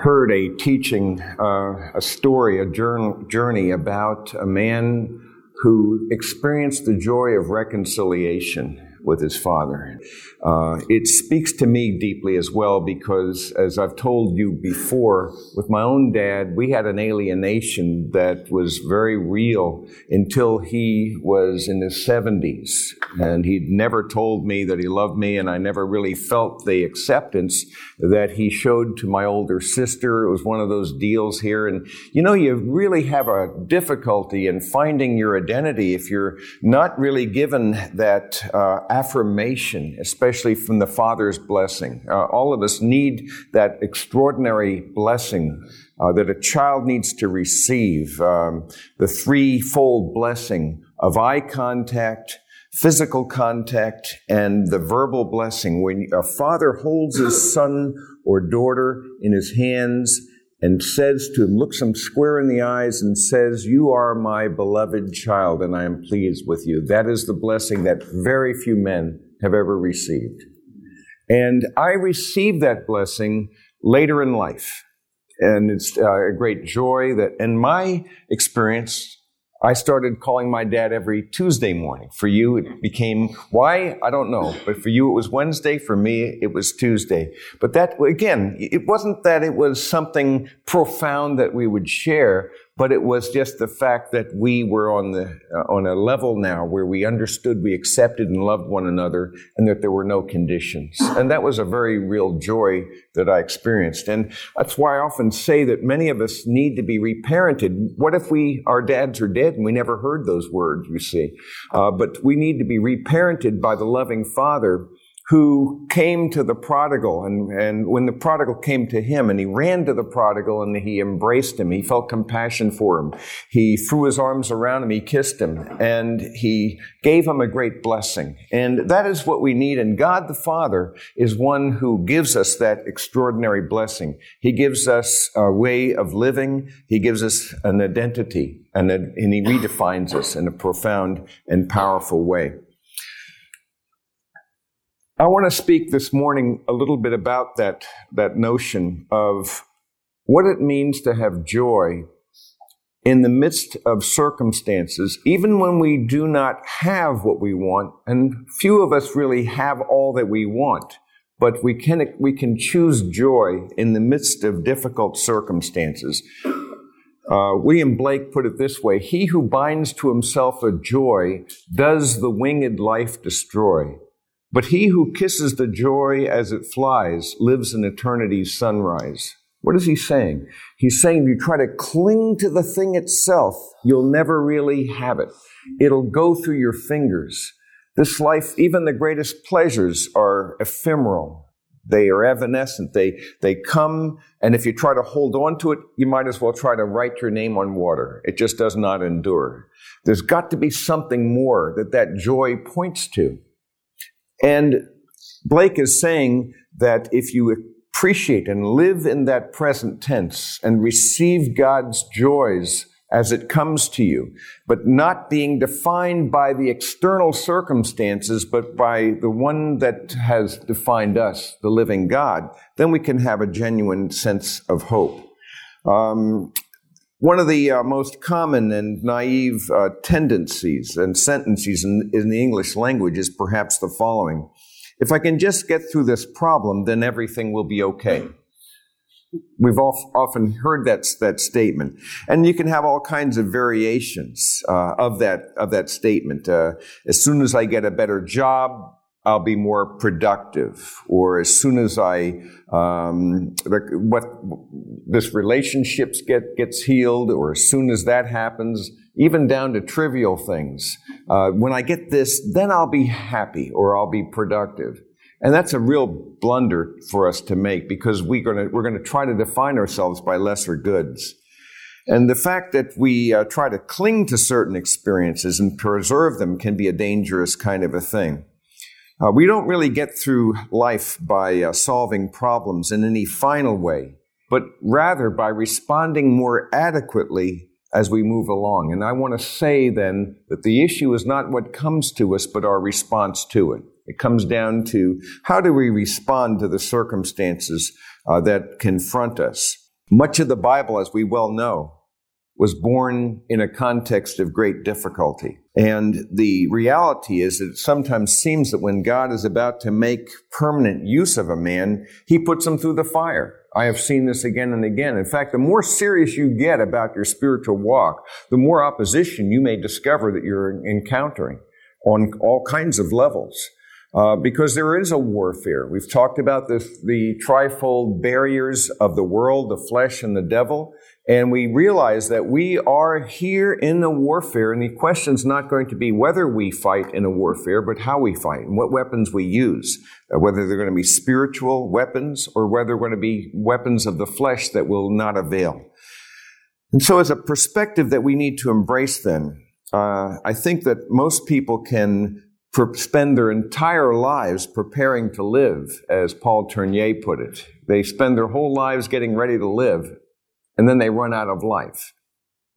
heard a teaching, uh, a story, a journey about a man who experienced the joy of reconciliation with his father. Uh, it speaks to me deeply as well because, as I've told you before, with my own dad, we had an alienation that was very real until he was in his 70s. And he'd never told me that he loved me, and I never really felt the acceptance that he showed to my older sister. It was one of those deals here. And you know, you really have a difficulty in finding your identity if you're not really given that uh, affirmation, especially from the Father's blessing. Uh, all of us need that extraordinary blessing uh, that a child needs to receive. Um, the threefold blessing of eye contact, physical contact, and the verbal blessing. When a father holds his son or daughter in his hands and says to him, looks him square in the eyes and says, You are my beloved child, and I am pleased with you. That is the blessing that very few men have ever received. And I received that blessing later in life. And it's uh, a great joy that, in my experience, I started calling my dad every Tuesday morning. For you, it became, why? I don't know. But for you, it was Wednesday. For me, it was Tuesday. But that, again, it wasn't that it was something profound that we would share, but it was just the fact that we were on the uh, on a level now where we understood, we accepted and loved one another, and that there were no conditions. And that was a very real joy that I experienced. And that's why I often say that many of us need to be reparented. What if we our dads are dead and we never heard those words? You see, uh, but we need to be reparented by the loving Father who came to the prodigal and, and when the prodigal came to him and he ran to the prodigal and he embraced him, he felt compassion for him. He threw his arms around him, he kissed him, and he gave him a great blessing. And that is what we need. And God the Father is one who gives us that extraordinary blessing. He gives us a way of living. He gives us an identity and, and he redefines us in a profound and powerful way. I want to speak this morning a little bit about that, that notion of what it means to have joy in the midst of circumstances, even when we do not have what we want, and few of us really have all that we want, but we can, we can choose joy in the midst of difficult circumstances. Uh, William Blake put it this way He who binds to himself a joy does the winged life destroy. But he who kisses the joy as it flies lives in eternity's sunrise. What is he saying? He's saying if you try to cling to the thing itself, you'll never really have it. It'll go through your fingers. This life, even the greatest pleasures are ephemeral. They are evanescent. They, they come, and if you try to hold on to it, you might as well try to write your name on water. It just does not endure. There's got to be something more that that joy points to. And Blake is saying that if you appreciate and live in that present tense and receive God's joys as it comes to you, but not being defined by the external circumstances, but by the one that has defined us, the living God, then we can have a genuine sense of hope. Um, one of the uh, most common and naive uh, tendencies and sentences in, in, the English language is perhaps the following. If I can just get through this problem, then everything will be okay. We've often heard that, that statement. And you can have all kinds of variations uh, of, that, of that statement. Uh, as soon as I get a better job, I'll be more productive, or as soon as I um, what this relationships get gets healed, or as soon as that happens, even down to trivial things. Uh, when I get this, then I'll be happy, or I'll be productive. And that's a real blunder for us to make because we're going to we're going to try to define ourselves by lesser goods. And the fact that we uh, try to cling to certain experiences and preserve them can be a dangerous kind of a thing. Uh, we don't really get through life by uh, solving problems in any final way, but rather by responding more adequately as we move along. And I want to say then that the issue is not what comes to us, but our response to it. It comes down to how do we respond to the circumstances uh, that confront us. Much of the Bible, as we well know, was born in a context of great difficulty. And the reality is that it sometimes seems that when God is about to make permanent use of a man, he puts him through the fire. I have seen this again and again. In fact, the more serious you get about your spiritual walk, the more opposition you may discover that you're encountering on all kinds of levels. Uh, because there is a warfare. We've talked about this, the trifold barriers of the world, the flesh, and the devil. And we realize that we are here in a warfare, and the question is not going to be whether we fight in a warfare, but how we fight and what weapons we use. Uh, whether they're going to be spiritual weapons or whether they're going to be weapons of the flesh that will not avail. And so, as a perspective that we need to embrace, then, uh, I think that most people can spend their entire lives preparing to live, as Paul Tournier put it. They spend their whole lives getting ready to live, and then they run out of life.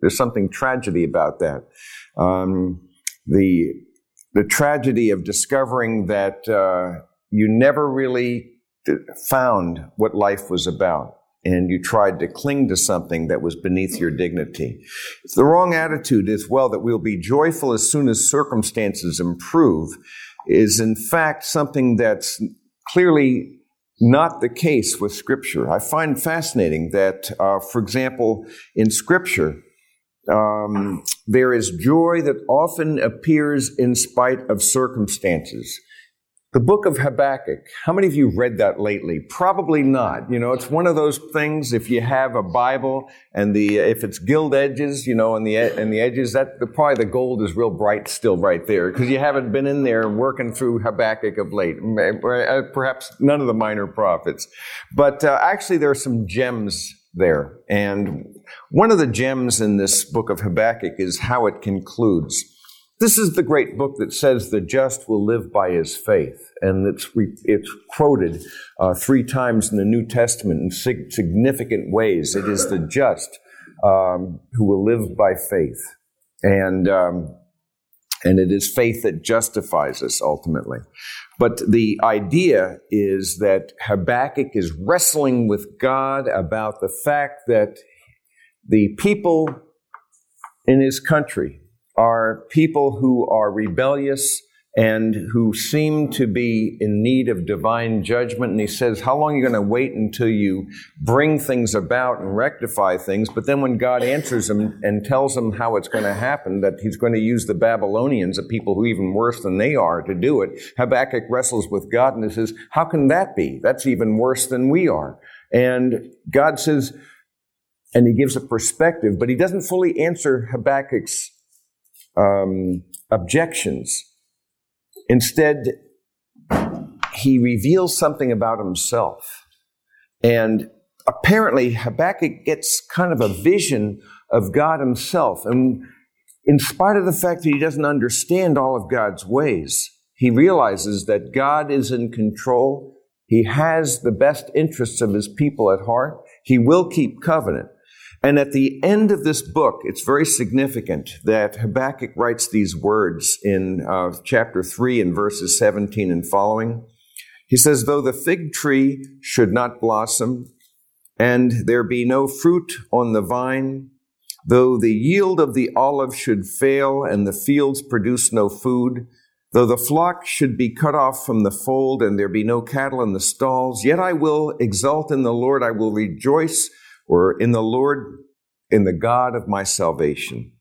There's something tragedy about that. Um, the the tragedy of discovering that uh, you never really found what life was about and you tried to cling to something that was beneath your dignity. It's the wrong attitude as well that we'll be joyful as soon as circumstances improve is in fact something that's clearly not the case with Scripture. I find fascinating that, uh, for example, in Scripture, um, there is joy that often appears in spite of circumstances. The book of Habakkuk. How many of you read that lately? Probably not. You know, it's one of those things. If you have a Bible and the if it's gilt edges, you know, and the and the edges, that the, probably the gold is real bright still right there because you haven't been in there working through Habakkuk of late. Uh, perhaps none of the minor prophets, but uh, actually there are some gems there. And one of the gems in this book of Habakkuk is how it concludes. This is the great book that says the just will live by his faith. And it's, it's quoted uh, three times in the New Testament in sig- significant ways. It is the just um, who will live by faith. And, um, and it is faith that justifies us ultimately. But the idea is that Habakkuk is wrestling with God about the fact that the people in his country, are people who are rebellious and who seem to be in need of divine judgment. And he says, How long are you going to wait until you bring things about and rectify things? But then when God answers him and tells him how it's going to happen, that he's going to use the Babylonians, a people who are even worse than they are, to do it, Habakkuk wrestles with God and he says, How can that be? That's even worse than we are. And God says, and he gives a perspective, but he doesn't fully answer Habakkuk's um, objections. Instead, he reveals something about himself. And apparently, Habakkuk gets kind of a vision of God himself. And in spite of the fact that he doesn't understand all of God's ways, he realizes that God is in control. He has the best interests of his people at heart. He will keep covenant. And at the end of this book, it's very significant that Habakkuk writes these words in uh, chapter 3 and verses 17 and following. He says, Though the fig tree should not blossom, and there be no fruit on the vine, though the yield of the olive should fail, and the fields produce no food, though the flock should be cut off from the fold, and there be no cattle in the stalls, yet I will exult in the Lord, I will rejoice or in the Lord, in the God of my salvation.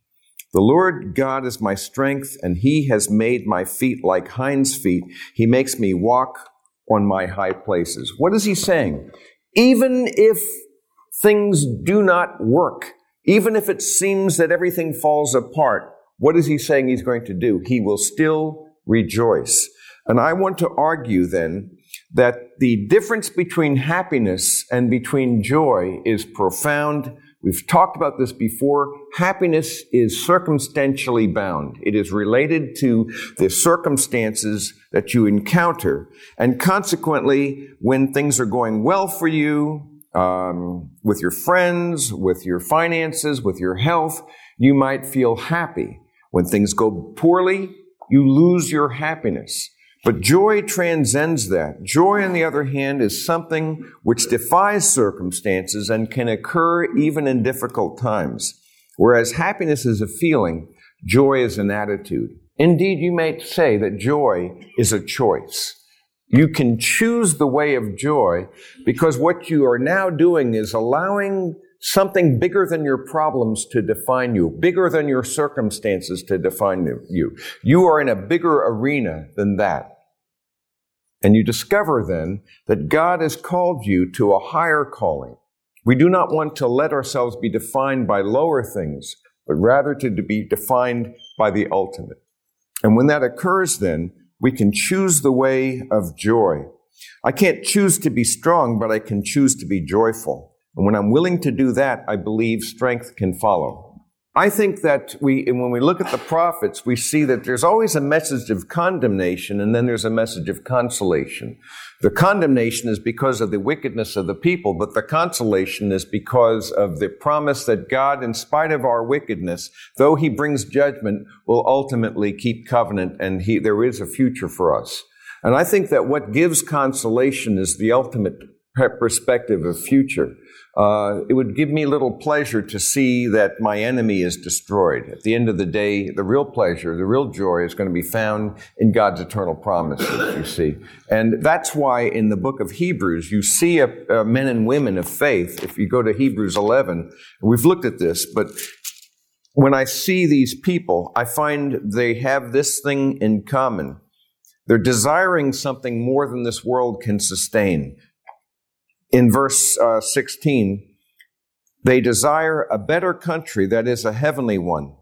The Lord God is my strength, and He has made my feet like hinds' feet. He makes me walk on my high places. What is He saying? Even if things do not work, even if it seems that everything falls apart, what is He saying He's going to do? He will still rejoice. And I want to argue then that the difference between happiness and between joy is profound. We've talked about this before. Happiness is circumstantially bound. It is related to the circumstances that you encounter. And consequently, when things are going well for you, um, with your friends, with your finances, with your health, you might feel happy. When things go poorly, you lose your happiness. But joy transcends that. Joy, on the other hand, is something which defies circumstances and can occur even in difficult times. Whereas happiness is a feeling, joy is an attitude. Indeed, you may say that joy is a choice. You can choose the way of joy because what you are now doing is allowing something bigger than your problems to define you, bigger than your circumstances to define you. You are in a bigger arena than that. And you discover then that God has called you to a higher calling. We do not want to let ourselves be defined by lower things, but rather to be defined by the ultimate. And when that occurs, then we can choose the way of joy. I can't choose to be strong, but I can choose to be joyful. And when I'm willing to do that, I believe strength can follow. I think that we, when we look at the prophets, we see that there's always a message of condemnation and then there's a message of consolation. The condemnation is because of the wickedness of the people, but the consolation is because of the promise that God, in spite of our wickedness, though He brings judgment, will ultimately keep covenant and he, there is a future for us. And I think that what gives consolation is the ultimate perspective of future. Uh, it would give me little pleasure to see that my enemy is destroyed. At the end of the day, the real pleasure, the real joy is going to be found in God's eternal promises, you see. And that's why in the book of Hebrews, you see a, a men and women of faith. If you go to Hebrews 11, we've looked at this, but when I see these people, I find they have this thing in common. They're desiring something more than this world can sustain in verse uh, 16, they desire a better country that is a heavenly one.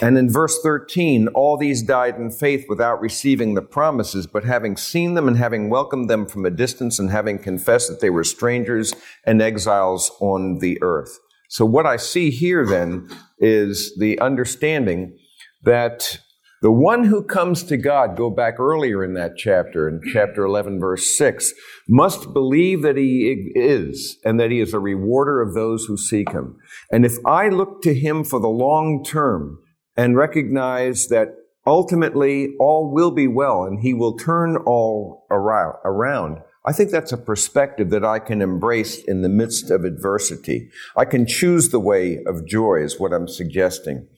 And in verse 13, all these died in faith without receiving the promises, but having seen them and having welcomed them from a distance and having confessed that they were strangers and exiles on the earth. So what I see here then is the understanding that the one who comes to God, go back earlier in that chapter, in chapter 11, verse 6, must believe that he is and that he is a rewarder of those who seek him. And if I look to him for the long term and recognize that ultimately all will be well and he will turn all around, I think that's a perspective that I can embrace in the midst of adversity. I can choose the way of joy, is what I'm suggesting.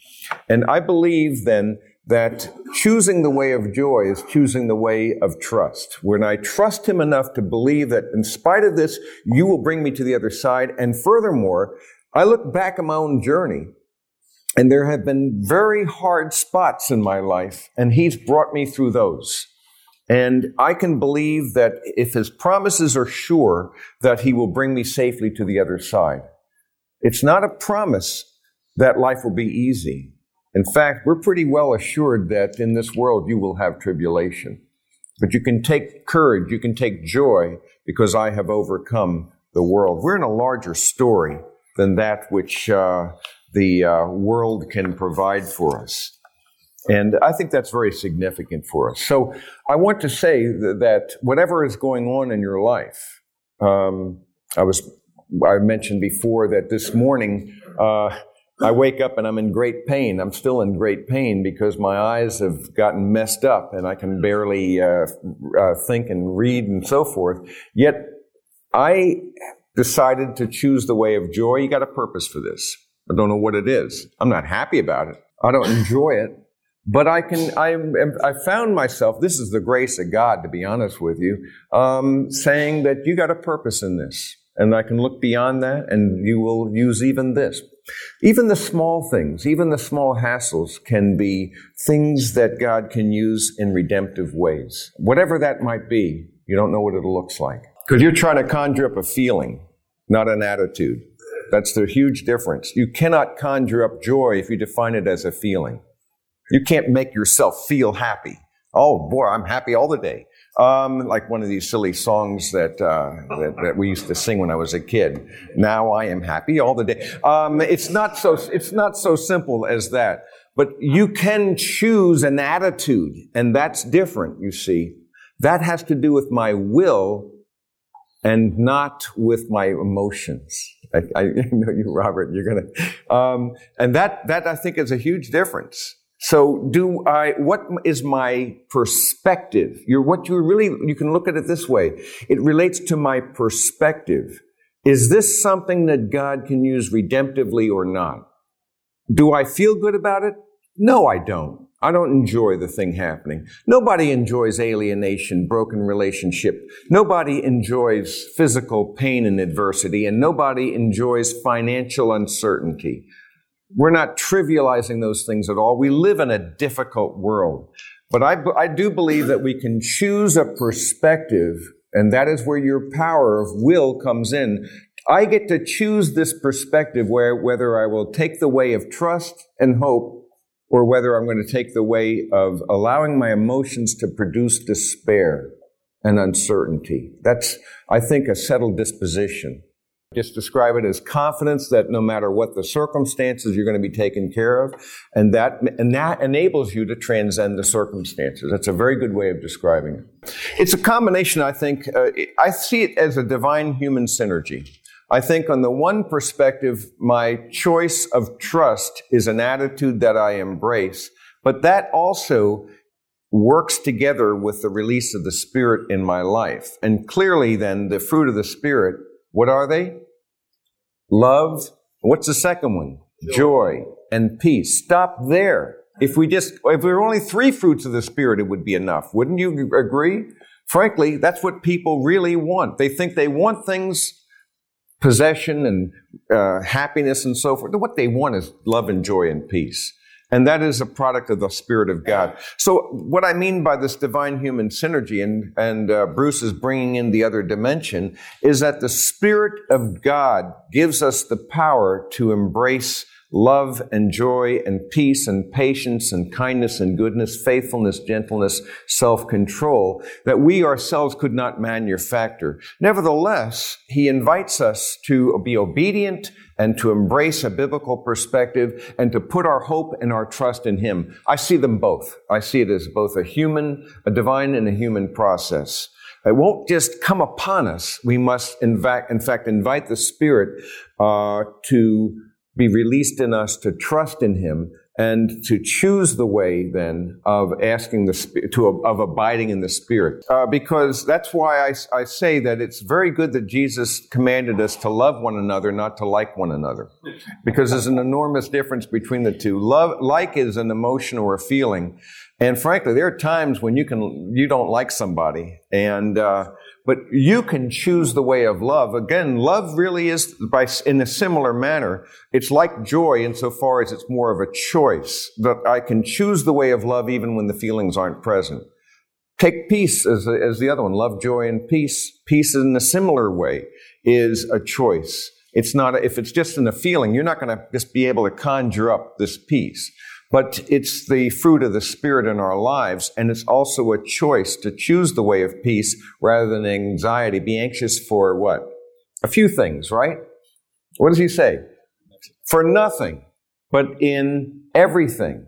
And I believe then that choosing the way of joy is choosing the way of trust. When I trust Him enough to believe that in spite of this, you will bring me to the other side. And furthermore, I look back at my own journey and there have been very hard spots in my life and He's brought me through those. And I can believe that if His promises are sure, that He will bring me safely to the other side. It's not a promise that life will be easy. In fact, we're pretty well assured that in this world you will have tribulation. But you can take courage, you can take joy because I have overcome the world. We're in a larger story than that which uh, the uh, world can provide for us. And I think that's very significant for us. So I want to say that whatever is going on in your life, um, I was I mentioned before that this morning uh, I wake up and I'm in great pain. I'm still in great pain because my eyes have gotten messed up and I can barely uh, uh, think and read and so forth. Yet I decided to choose the way of joy. You got a purpose for this. I don't know what it is. I'm not happy about it. I don't enjoy it. But I can, I, I found myself, this is the grace of God, to be honest with you, um, saying that you got a purpose in this. And I can look beyond that and you will use even this. Even the small things, even the small hassles can be things that God can use in redemptive ways. Whatever that might be, you don't know what it looks like. Because you're trying to conjure up a feeling, not an attitude. That's the huge difference. You cannot conjure up joy if you define it as a feeling. You can't make yourself feel happy. Oh boy, I'm happy all the day. Um, like one of these silly songs that, uh, that, that we used to sing when I was a kid. Now I am happy all the day. Um, it's not so it's not so simple as that. But you can choose an attitude, and that's different. You see, that has to do with my will and not with my emotions. I, I know you, Robert. You're gonna, um, and that that I think is a huge difference. So do I, what is my perspective? You're, what you really, you can look at it this way. It relates to my perspective. Is this something that God can use redemptively or not? Do I feel good about it? No, I don't. I don't enjoy the thing happening. Nobody enjoys alienation, broken relationship. Nobody enjoys physical pain and adversity, and nobody enjoys financial uncertainty. We're not trivializing those things at all. We live in a difficult world. But I, I do believe that we can choose a perspective, and that is where your power of will comes in. I get to choose this perspective where whether I will take the way of trust and hope or whether I'm going to take the way of allowing my emotions to produce despair and uncertainty. That's, I think, a settled disposition. Just describe it as confidence that no matter what the circumstances, you're going to be taken care of. And that, and that enables you to transcend the circumstances. That's a very good way of describing it. It's a combination, I think, uh, I see it as a divine human synergy. I think on the one perspective, my choice of trust is an attitude that I embrace, but that also works together with the release of the Spirit in my life. And clearly then the fruit of the Spirit what are they? Love. What's the second one? Joy, Joy and peace. Stop there. If we just, if there were only three fruits of the Spirit, it would be enough. Wouldn't you agree? Frankly, that's what people really want. They think they want things, possession and uh, happiness and so forth. What they want is love and joy and peace. And that is a product of the Spirit of God. So what I mean by this divine human synergy, and, and uh, Bruce is bringing in the other dimension, is that the Spirit of God gives us the power to embrace love and joy and peace and patience and kindness and goodness, faithfulness, gentleness, self-control that we ourselves could not manufacture. Nevertheless, he invites us to be obedient and to embrace a biblical perspective and to put our hope and our trust in him. I see them both. I see it as both a human, a divine and a human process. It won't just come upon us. We must, in fact, in fact invite the Spirit uh, to be released in us to trust in Him and to choose the way then of asking the to of abiding in the Spirit, uh, because that's why I, I say that it's very good that Jesus commanded us to love one another, not to like one another, because there's an enormous difference between the two. Love, like, is an emotion or a feeling, and frankly, there are times when you can you don't like somebody, and uh, but you can choose the way of love. Again, love really is by, in a similar manner. It's like joy insofar as it's more of a choice that I can choose the way of love even when the feelings aren't present. Take peace as, as the other one. Love, joy, and peace. Peace in a similar way is a choice. It's not, a, if it's just in a feeling, you're not going to just be able to conjure up this peace. But it's the fruit of the Spirit in our lives, and it's also a choice to choose the way of peace rather than anxiety. Be anxious for what? A few things, right? What does he say? For nothing, but in everything,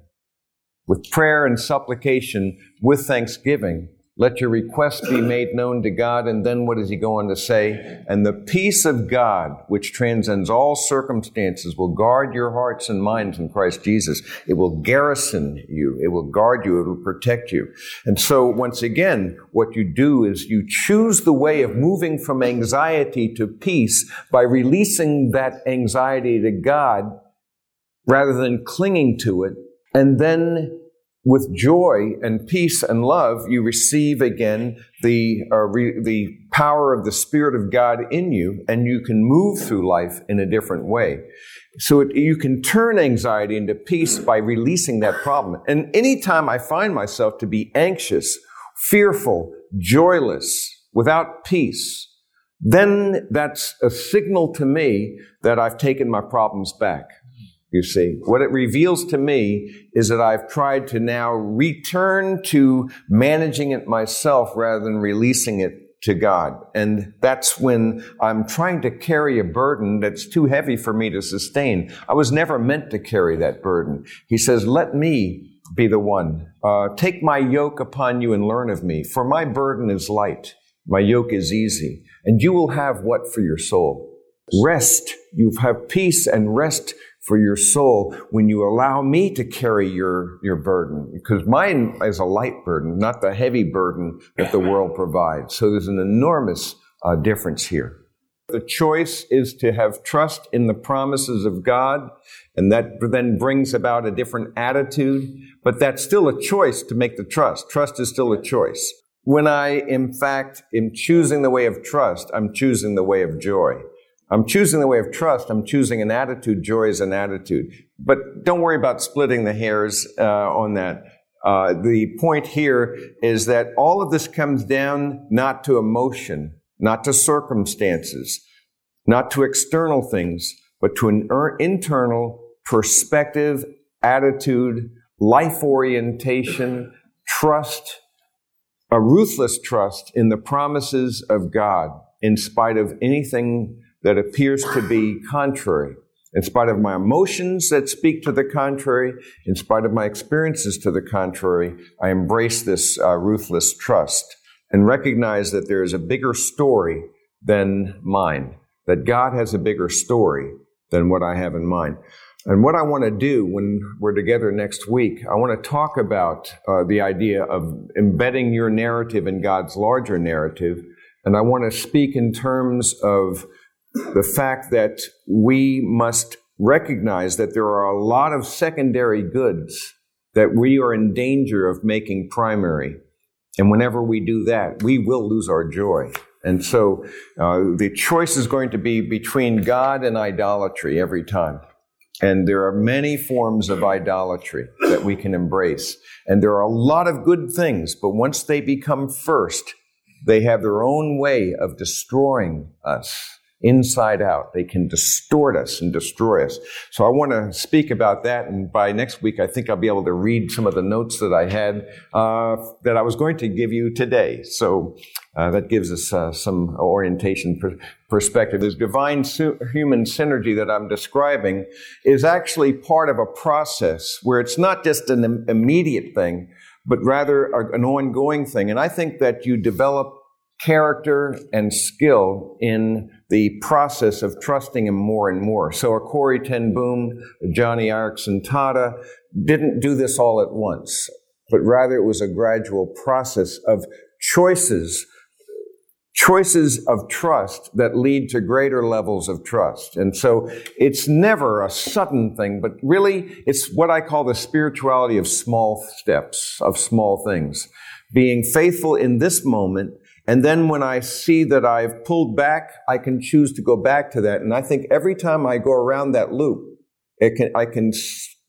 with prayer and supplication, with thanksgiving, let your request be made known to God. And then what does he go on to say? And the peace of God, which transcends all circumstances, will guard your hearts and minds in Christ Jesus. It will garrison you. It will guard you. It will protect you. And so once again, what you do is you choose the way of moving from anxiety to peace by releasing that anxiety to God rather than clinging to it. And then with joy and peace and love, you receive again the, uh, re- the power of the Spirit of God in you, and you can move through life in a different way. So it, you can turn anxiety into peace by releasing that problem. And anytime I find myself to be anxious, fearful, joyless, without peace, then that's a signal to me that I've taken my problems back you see. What it reveals to me is that I've tried to now return to managing it myself rather than releasing it to God. And that's when I'm trying to carry a burden that's too heavy for me to sustain. I was never meant to carry that burden. He says, let me be the one. Uh, take my yoke upon you and learn of me, for my burden is light. My yoke is easy. And you will have what for your soul? Rest. You have peace and rest for your soul when you allow me to carry your, your burden. Because mine is a light burden, not the heavy burden that the world provides. So there's an enormous uh, difference here. The choice is to have trust in the promises of God, and that then brings about a different attitude. But that's still a choice to make the trust. Trust is still a choice. When I, in fact, am choosing the way of trust, I'm choosing the way of joy. I'm choosing the way of trust. I'm choosing an attitude. Joy is an attitude. But don't worry about splitting the hairs uh, on that. Uh, the point here is that all of this comes down not to emotion, not to circumstances, not to external things, but to an internal perspective, attitude, life orientation, trust, a ruthless trust in the promises of God in spite of anything that appears to be contrary. In spite of my emotions that speak to the contrary, in spite of my experiences to the contrary, I embrace this uh, ruthless trust and recognize that there is a bigger story than mine, that God has a bigger story than what I have in mind. And what I want to do when we're together next week, I want to talk about uh, the idea of embedding your narrative in God's larger narrative. And I want to speak in terms of the fact that we must recognize that there are a lot of secondary goods that we are in danger of making primary. And whenever we do that, we will lose our joy. And so uh, the choice is going to be between God and idolatry every time. And there are many forms of idolatry that we can embrace. And there are a lot of good things, but once they become first, they have their own way of destroying us inside out. They can distort us and destroy us. So I want to speak about that. And by next week, I think I'll be able to read some of the notes that I had uh, that I was going to give you today. So uh, that gives us uh, some orientation per- perspective. This divine su- human synergy that I'm describing is actually part of a process where it's not just an Im- immediate thing, but rather an ongoing thing. And I think that you develop character and skill in the process of trusting him more and more. So a Corrie ten Boom, Joni Eareckson Tada didn't do this all at once, but rather it was a gradual process of choices, choices of trust that lead to greater levels of trust. And so it's never a sudden thing, but really it's what I call the spirituality of small steps, of small things. Being faithful in this moment and then when I see that I've pulled back, I can choose to go back to that. And I think every time I go around that loop, it can, I can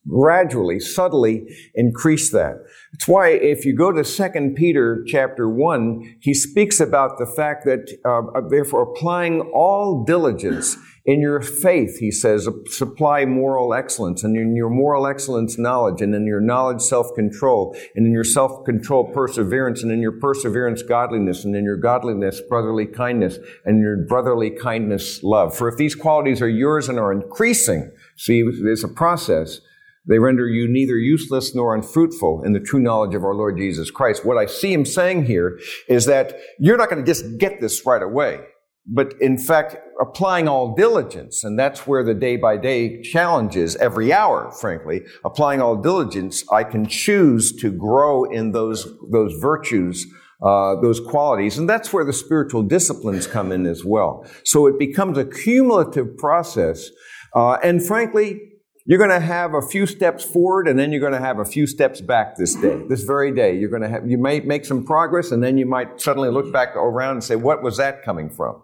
gradually, subtly increase that. It's why if you go to Second Peter chapter 1, he speaks about the fact that, uh, therefore, applying all diligence in your faith, he says, supply moral excellence, and in your moral excellence, knowledge, and in your knowledge, self-control, and in your self-control, perseverance, and in your perseverance, godliness, and in your godliness, brotherly kindness, and your brotherly kindness, love. For if these qualities are yours and are increasing, see, there's a process, they render you neither useless nor unfruitful in the true knowledge of our Lord Jesus Christ. What I see him saying here is that you're not going to just get this right away but in fact, applying all diligence, and that's where the day by day challenge is every hour, frankly. Applying all diligence, I can choose to grow in those, those virtues, uh, those qualities, and that's where the spiritual disciplines come in as well. So it becomes a cumulative process, uh, and frankly, you're going to have a few steps forward and then you're going to have a few steps back this day, this very day. You're going to have, you may make some progress and then you might suddenly look back around and say, what was that coming from?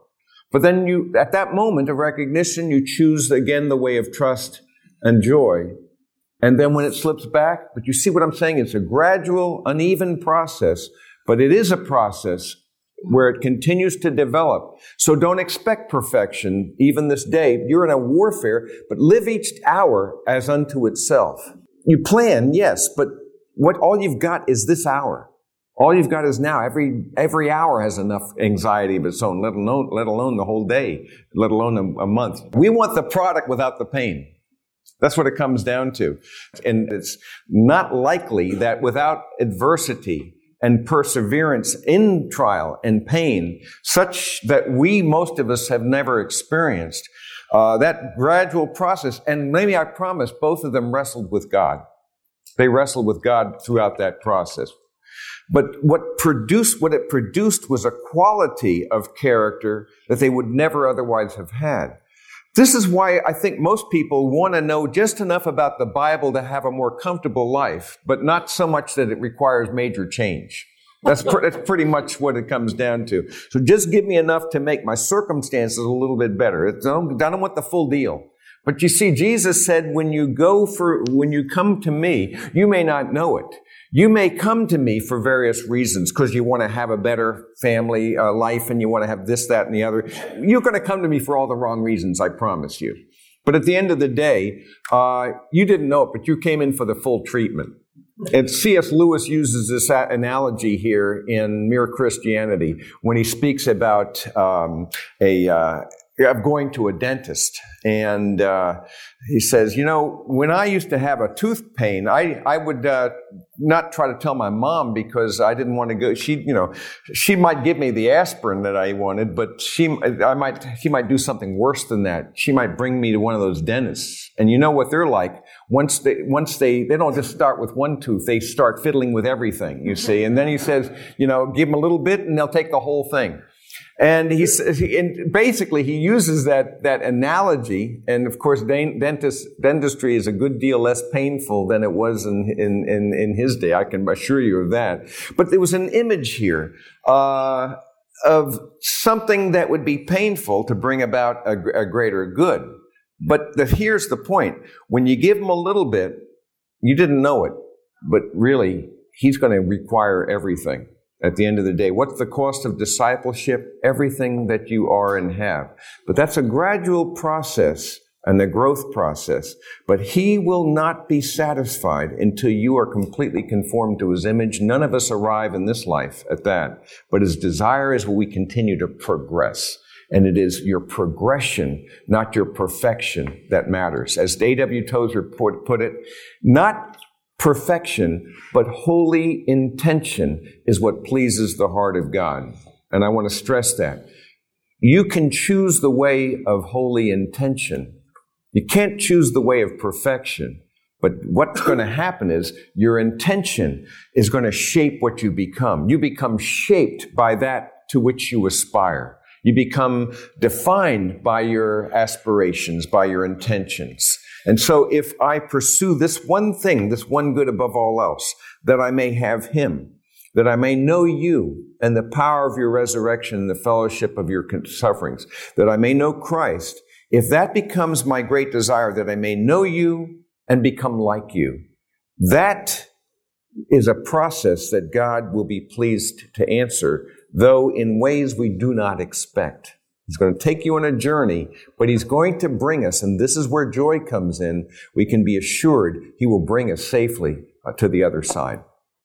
But then you, at that moment of recognition, you choose again the way of trust and joy. And then when it slips back, but you see what I'm saying? It's a gradual, uneven process, but it is a process where it continues to develop. So don't expect perfection even this day. You're in a warfare, but live each hour as unto itself. You plan, yes, but what all you've got is this hour. All you've got is now. Every, every hour has enough anxiety of its own, let alone, let alone the whole day, let alone a, a month. We want the product without the pain. That's what it comes down to. And it's not likely that without adversity and perseverance in trial and pain, such that we, most of us, have never experienced, Uh, that gradual process, and maybe I promise both of them wrestled with God. They wrestled with God throughout that process. But what produced, what it produced was a quality of character that they would never otherwise have had. This is why I think most people want to know just enough about the Bible to have a more comfortable life, but not so much that it requires major change. That's, pr- that's pretty much what it comes down to. So just give me enough to make my circumstances a little bit better. I don't, I don't want the full deal. But you see, Jesus said, when you go for, when you come to me, you may not know it. You may come to me for various reasons because you want to have a better family uh, life and you want to have this, that, and the other. You're going to come to me for all the wrong reasons, I promise you. But at the end of the day, uh, you didn't know it, but you came in for the full treatment. And C.S. Lewis uses this analogy here in Mere Christianity when he speaks about um, a, uh, of going to a dentist. And uh, he says, you know, when I used to have a tooth pain, I, I would uh, not try to tell my mom because I didn't want to go. She, you know, she might give me the aspirin that I wanted, but she, I might, she might do something worse than that. She might bring me to one of those dentists. And you know what they're like? Once they, once they, they don't just start with one tooth, they start fiddling with everything, you see. And then he says, you know, give them a little bit and they'll take the whole thing. And he and basically he uses that that analogy, and of course, dentist, dentistry is a good deal less painful than it was in, in in, in his day. I can assure you of that. But there was an image here uh, of something that would be painful to bring about a, a greater good. But the, here's the point: when you give him a little bit, you didn't know it, but really, he's going to require everything at the end of the day. What's the cost of discipleship? Everything that you are and have. But that's a gradual process and a growth process. But he will not be satisfied until you are completely conformed to his image. None of us arrive in this life at that. But his desire is we continue to progress. And it is your progression, not your perfection, that matters. As A.W. Tozer put, put it, not perfection, but holy intention is what pleases the heart of God. And I want to stress that. You can choose the way of holy intention. You can't choose the way of perfection. But what's going to happen is your intention is going to shape what you become. You become shaped by that to which you aspire. You become defined by your aspirations, by your intentions. And so if I pursue this one thing, this one good above all else, that I may have him, that I may know you and the power of your resurrection and the fellowship of your sufferings, that I may know Christ, if that becomes my great desire, that I may know you and become like you, that is a process that God will be pleased to answer, though in ways we do not expect. He's going to take you on a journey, but he's going to bring us, and this is where joy comes in. We can be assured he will bring us safely uh, to the other side.